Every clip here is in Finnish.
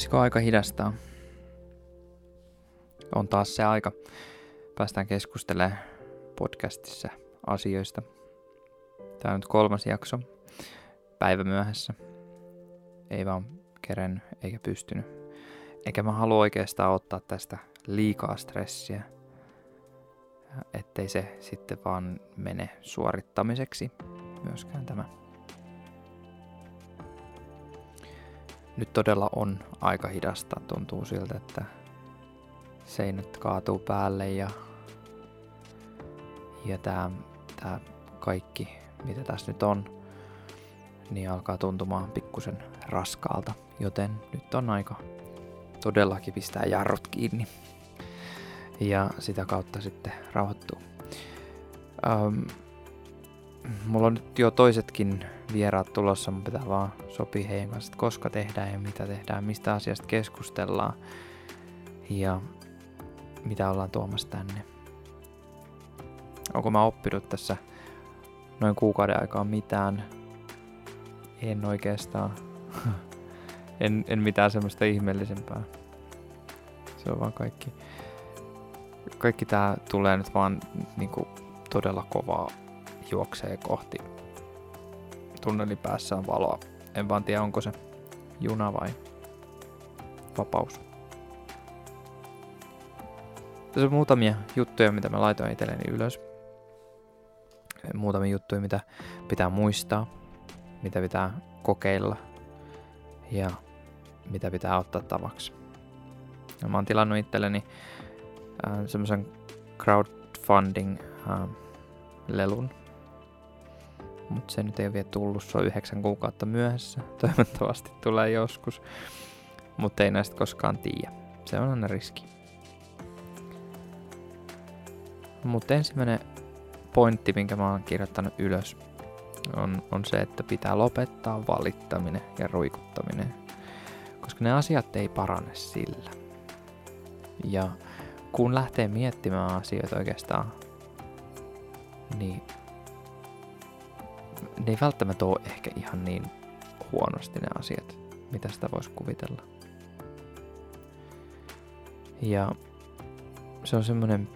Olisiko aika hidastaa? On taas se aika. Päästään keskustelemaan podcastissa asioista. Tämä on nyt kolmas jakso. Päivä myöhässä. Ei vaan keren eikä pystynyt. Eikä mä halua oikeastaan ottaa tästä liikaa stressiä. Ettei se sitten vaan mene suorittamiseksi myöskään tämä nyt todella on aika hidasta. Tuntuu siltä, että seinät kaatuu päälle ja, ja tämä tää kaikki, mitä tässä nyt on, niin alkaa tuntumaan pikkusen raskaalta. Joten nyt on aika todellakin pistää jarrut kiinni ja sitä kautta sitten rauhoittuu. Um, mulla on nyt jo toisetkin vieraat tulossa, mun pitää vaan sopia heidän kanssa, koska tehdään ja mitä tehdään, mistä asiasta keskustellaan ja mitä ollaan tuomassa tänne. Onko mä oppinut tässä noin kuukauden aikaa mitään? En oikeastaan. en, en mitään semmoista ihmeellisempää. Se on vaan kaikki. Kaikki tää tulee nyt vaan niinku todella kovaa juoksee kohti tunnelin päässä on valoa. En vaan tiedä, onko se juna vai vapaus. Tässä on muutamia juttuja, mitä mä laitoin itselleni ylös. Muutamia juttuja, mitä pitää muistaa, mitä pitää kokeilla ja mitä pitää ottaa tavaksi. Ja mä oon tilannut itselleni äh, semmoisen crowdfunding-lelun, äh, mutta se nyt ei ole vielä tullut, se on yhdeksän kuukautta myöhässä. Toivottavasti tulee joskus, mutta ei näistä koskaan tiedä. Se on aina riski. Mutta ensimmäinen pointti, minkä mä oon kirjoittanut ylös, on, on se, että pitää lopettaa valittaminen ja ruikuttaminen. Koska ne asiat ei parane sillä. Ja kun lähtee miettimään asioita oikeastaan, niin ne ei välttämättä ole ehkä ihan niin huonosti ne asiat, mitä sitä voisi kuvitella. Ja se on semmoinen,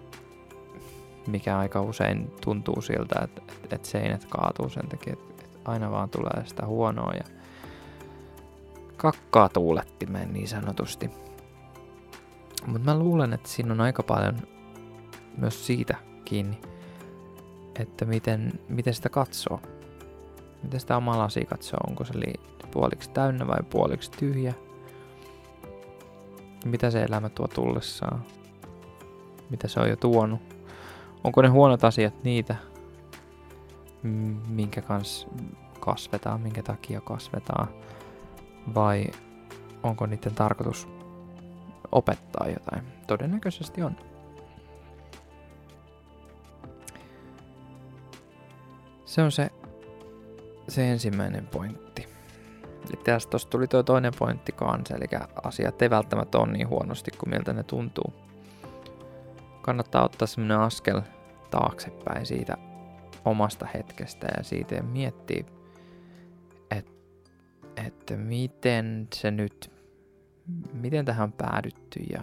mikä aika usein tuntuu siltä, että, että, että seinät kaatuu sen takia, että, että aina vaan tulee sitä huonoa ja kakkaa tuulettimeen niin sanotusti. Mutta mä luulen, että siinä on aika paljon myös siitä kiinni, että miten, miten sitä katsoo. Miten sitä omaa lasi katsoo? Onko se puoliksi täynnä vai puoliksi tyhjä? Mitä se elämä tuo tullessaan? Mitä se on jo tuonut? Onko ne huonot asiat niitä, minkä kanssa kasvetaan, minkä takia kasvetaan? Vai onko niiden tarkoitus opettaa jotain? Todennäköisesti on. Se on se se ensimmäinen pointti. Tästä tosta tuli tuo toinen pointti kanssa, eli asiat ei välttämättä ole niin huonosti kuin miltä ne tuntuu. Kannattaa ottaa semmoinen askel taaksepäin siitä omasta hetkestä ja siitä ja miettiä, että et miten se nyt, miten tähän on päädytty ja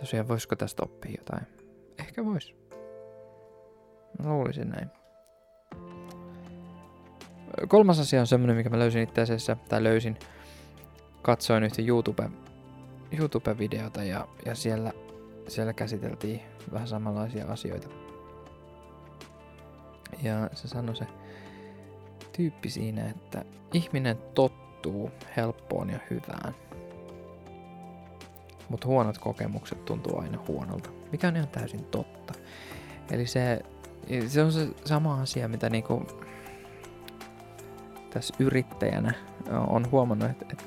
tosiaan voisiko tästä oppia jotain. Ehkä vois. Luulisin näin. Kolmas asia on semmonen, mikä mä löysin itse asiassa, tai löysin, katsoin yhtä YouTube, YouTube-videota ja, ja siellä, siellä käsiteltiin vähän samanlaisia asioita. Ja se sanoi se tyyppi siinä, että ihminen tottuu helppoon ja hyvään. Mutta huonot kokemukset tuntuu aina huonolta, mikä on ihan täysin totta. Eli se, se on se sama asia, mitä niinku tässä yrittäjänä on huomannut, että, että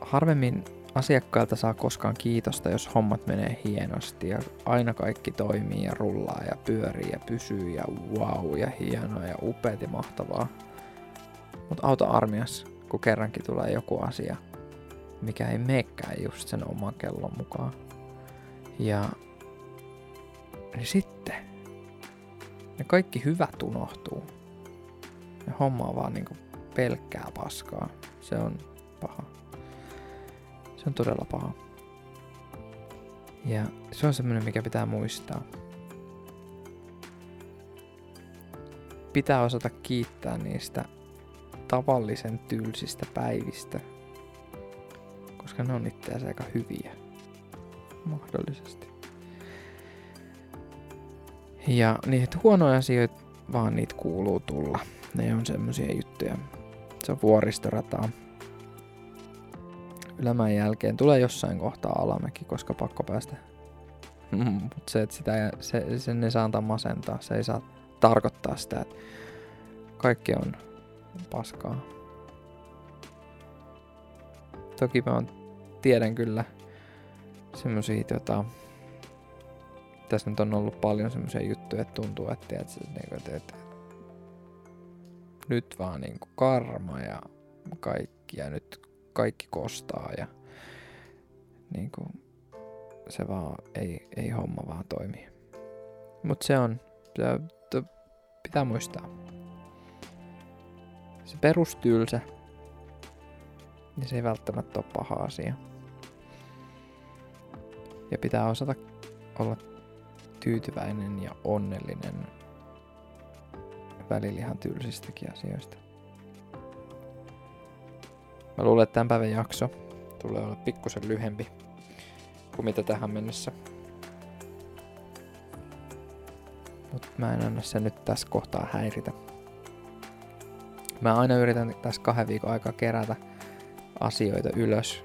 harvemmin asiakkailta saa koskaan kiitosta, jos hommat menee hienosti ja aina kaikki toimii ja rullaa ja pyörii ja pysyy ja wow ja hienoa ja upeat ja mahtavaa. Mutta auta armias, kun kerrankin tulee joku asia, mikä ei meekään just sen oman kellon mukaan. Ja niin sitten ne kaikki hyvät unohtuu. Ja homma on vaan niinku pelkkää paskaa. Se on paha. Se on todella paha. Ja se on semmoinen, mikä pitää muistaa. Pitää osata kiittää niistä tavallisen tylsistä päivistä, koska ne on itse aika hyviä. Mahdollisesti. Ja niitä huonoja asioita, vaan niitä kuuluu tulla. Ne on semmosia juttuja. Se on vuoristorataa. Ylämän jälkeen tulee jossain kohtaa alamäki, koska pakko päästä. Mutta se, että sitä, se, sen ei saa antaa masentaa. Se ei saa tarkoittaa sitä, että kaikki on paskaa. Toki mä on, tiedän kyllä semmosia tota, tässä nyt on ollut paljon semmoisia juttuja, että tuntuu, että, tiedät, että, että, että nyt vaan niin kuin karma ja kaikki ja nyt kaikki kostaa ja niin kuin, se vaan ei, ei homma vaan toimi. Mutta se on, se, pitää muistaa. Se perustylsä, niin se ei välttämättä ole paha asia. Ja pitää osata olla tyytyväinen ja onnellinen välillä ihan tylsistäkin asioista. Mä luulen, että tämän päivän jakso tulee olla pikkusen lyhempi kuin mitä tähän mennessä. Mutta mä en anna sen nyt tässä kohtaa häiritä. Mä aina yritän tässä kahden viikon aikaa kerätä asioita ylös,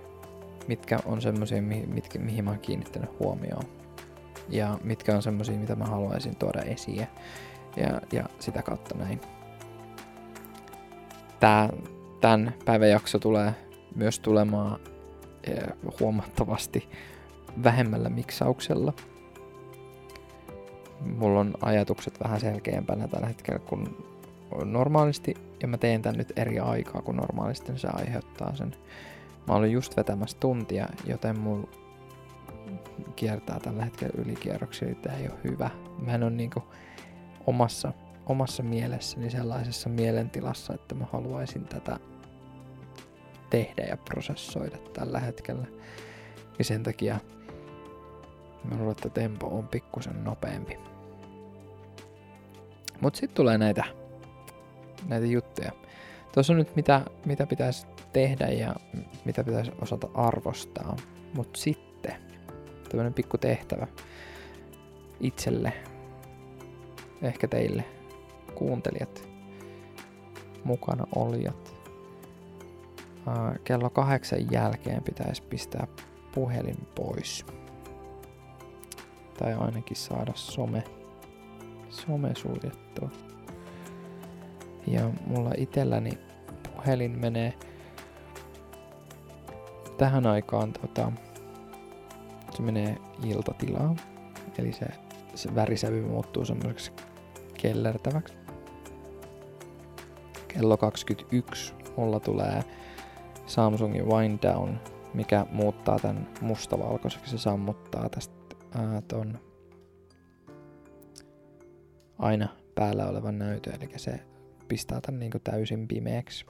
mitkä on semmoisia, mitkä, mihin mä oon kiinnittänyt huomioon. Ja mitkä on semmoisia, mitä mä haluaisin tuoda esiin. Ja, ja sitä kautta näin. Tää, tämän päivän jakso tulee myös tulemaan eh, huomattavasti vähemmällä miksauksella. Mulla on ajatukset vähän selkeämpänä tällä hetkellä kuin normaalisti, ja mä teen tän nyt eri aikaa kuin normaalisti, niin se aiheuttaa sen. Mä olin just vetämässä tuntia, joten mulla kiertää tällä hetkellä ylikierroksia, niin tämä ei ole hyvä. Mä en ole niinku omassa, omassa mielessäni sellaisessa mielentilassa, että mä haluaisin tätä tehdä ja prosessoida tällä hetkellä. Ja sen takia mä luulen, että tempo on pikkusen nopeampi. Mut sitten tulee näitä, näitä juttuja. Tuossa on nyt mitä, mitä pitäisi tehdä ja mitä pitäisi osata arvostaa. Mut sitten tämmönen pikku tehtävä itselle, ehkä teille, kuuntelijat, mukana olijat. Kello kahdeksan jälkeen pitäisi pistää puhelin pois. Tai ainakin saada some, some suljettua. Ja mulla itselläni puhelin menee tähän aikaan tota, se menee iltatilaan. Eli se, se värisävy muuttuu semmoiseksi kellertäväksi. Kello 21 mulla tulee Samsungin Wind Down, mikä muuttaa tämän mustavalkoiseksi. Se sammuttaa tästä ää, ton aina päällä olevan näytön, eli se pistää tämän niin täysin pimeäksi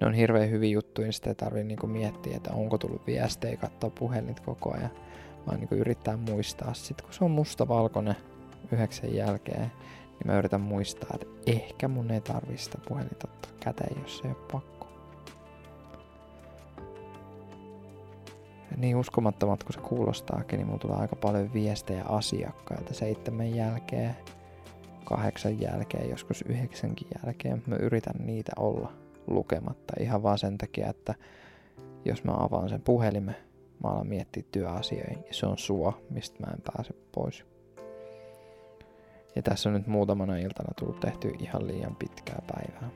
ne on hirveän hyviä juttuja, niin sitä ei tarvitse niinku miettiä, että onko tullut viestejä, katsoa puhelinta koko ajan, vaan niinku yrittää muistaa. Sitten kun se on mustavalkoinen yhdeksän jälkeen, niin mä yritän muistaa, että ehkä mun ei tarvitse sitä puhelinta ottaa käteen, jos se ei ole pakko. Ja niin uskomattomat kuin se kuulostaakin, niin mulla tulee aika paljon viestejä asiakkailta seitsemän jälkeen, kahdeksan jälkeen, joskus yhdeksänkin jälkeen. Mä yritän niitä olla lukematta ihan vaan sen takia, että jos mä avaan sen puhelimen, mä alan miettiä työasioita ja se on sua, mistä mä en pääse pois. Ja tässä on nyt muutamana iltana tullut tehty ihan liian pitkää päivää.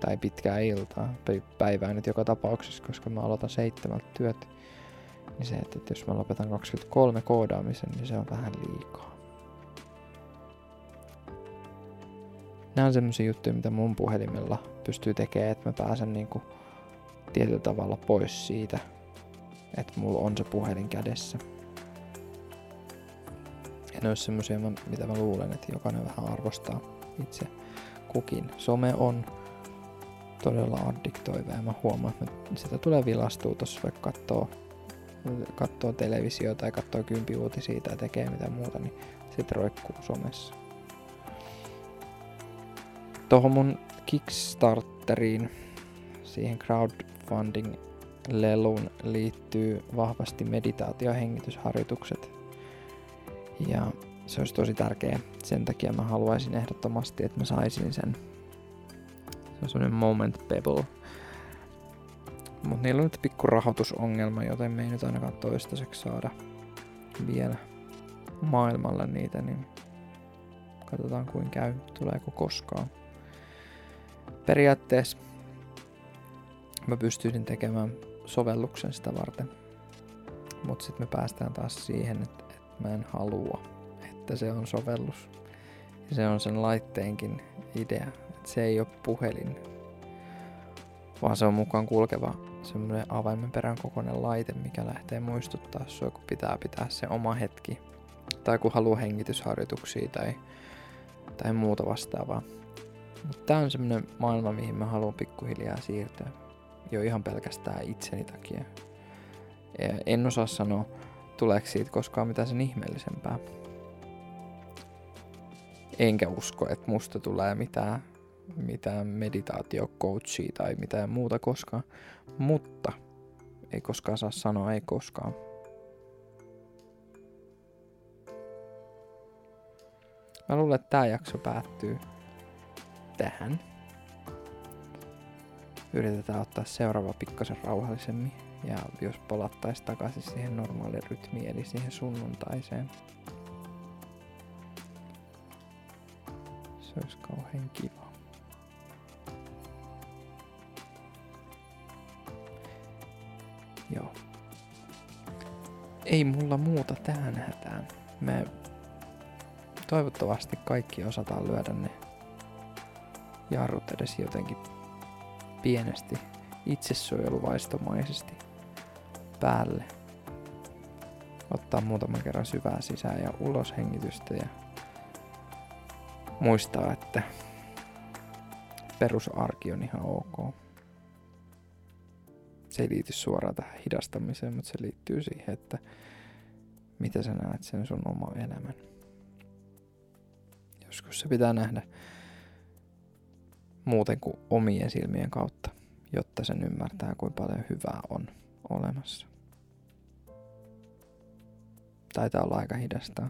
Tai pitkää iltaa. Päivää nyt joka tapauksessa, koska mä aloitan seitsemältä työt. Niin se, että jos mä lopetan 23 koodaamisen, niin se on vähän liikaa. nämä on semmoisia juttuja, mitä mun puhelimella pystyy tekemään, että mä pääsen niinku tietyllä tavalla pois siitä, että mulla on se puhelin kädessä. Ja ne olisi semmoisia, mitä mä luulen, että jokainen vähän arvostaa itse kukin. Some on todella addiktoiva ja mä huomaan, että sitä tulee vilastua tuossa vaikka katsoo, katsoo televisiota tai katsoo kympiuutisia tai tekee mitä muuta, niin sitten roikkuu somessa. Tuohon mun Kickstarteriin, siihen crowdfunding leluun liittyy vahvasti meditaatio-. Ja se olisi tosi tärkeä. Sen takia mä haluaisin ehdottomasti, että mä saisin sen. Se on semmonen moment pebble. Mutta niillä on nyt pikku rahoitusongelma, joten me ei nyt ainakaan toistaiseksi saada vielä maailmalla niitä, niin katsotaan kuin käy, tuleeko koskaan. Periaatteessa mä pystyisin tekemään sovelluksen sitä varten, mutta sitten me päästään taas siihen, että, että mä en halua, että se on sovellus. Se on sen laitteenkin idea, että se ei ole puhelin, vaan se on mukaan kulkeva semmoinen avaimen perän kokoinen laite, mikä lähtee muistuttaa sua, kun pitää pitää se oma hetki. Tai kun haluaa hengitysharjoituksia tai, tai muuta vastaavaa. Tää on semmoinen maailma, mihin mä haluan pikkuhiljaa siirtyä. Jo ihan pelkästään itseni takia. En osaa sanoa, tuleeko siitä koskaan mitään sen ihmeellisempää. Enkä usko, että musta tulee mitään, mitään meditaatiocoachia tai mitään muuta koskaan. Mutta ei koskaan saa sanoa ei koskaan. Mä luulen, että tämä jakso päättyy tähän. Yritetään ottaa seuraava pikkasen rauhallisemmin. Ja jos palattaisiin takaisin siihen normaaliin rytmiin, eli siihen sunnuntaiseen. Se olisi kauhean kiva. Joo. Ei mulla muuta tähän hätään. Me toivottavasti kaikki osataan lyödä ne jarrut edes jotenkin pienesti itsesuojeluvaistomaisesti päälle. Ottaa muutaman kerran syvää sisään ja ulos hengitystä ja muistaa, että perusarki on ihan ok. Se ei liity suoraan tähän hidastamiseen, mutta se liittyy siihen, että miten sä näet sen sun oma elämän. Joskus se pitää nähdä muuten kuin omien silmien kautta, jotta sen ymmärtää, kuinka paljon hyvää on olemassa. Taitaa olla aika hidasta.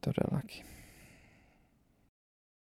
Todellakin.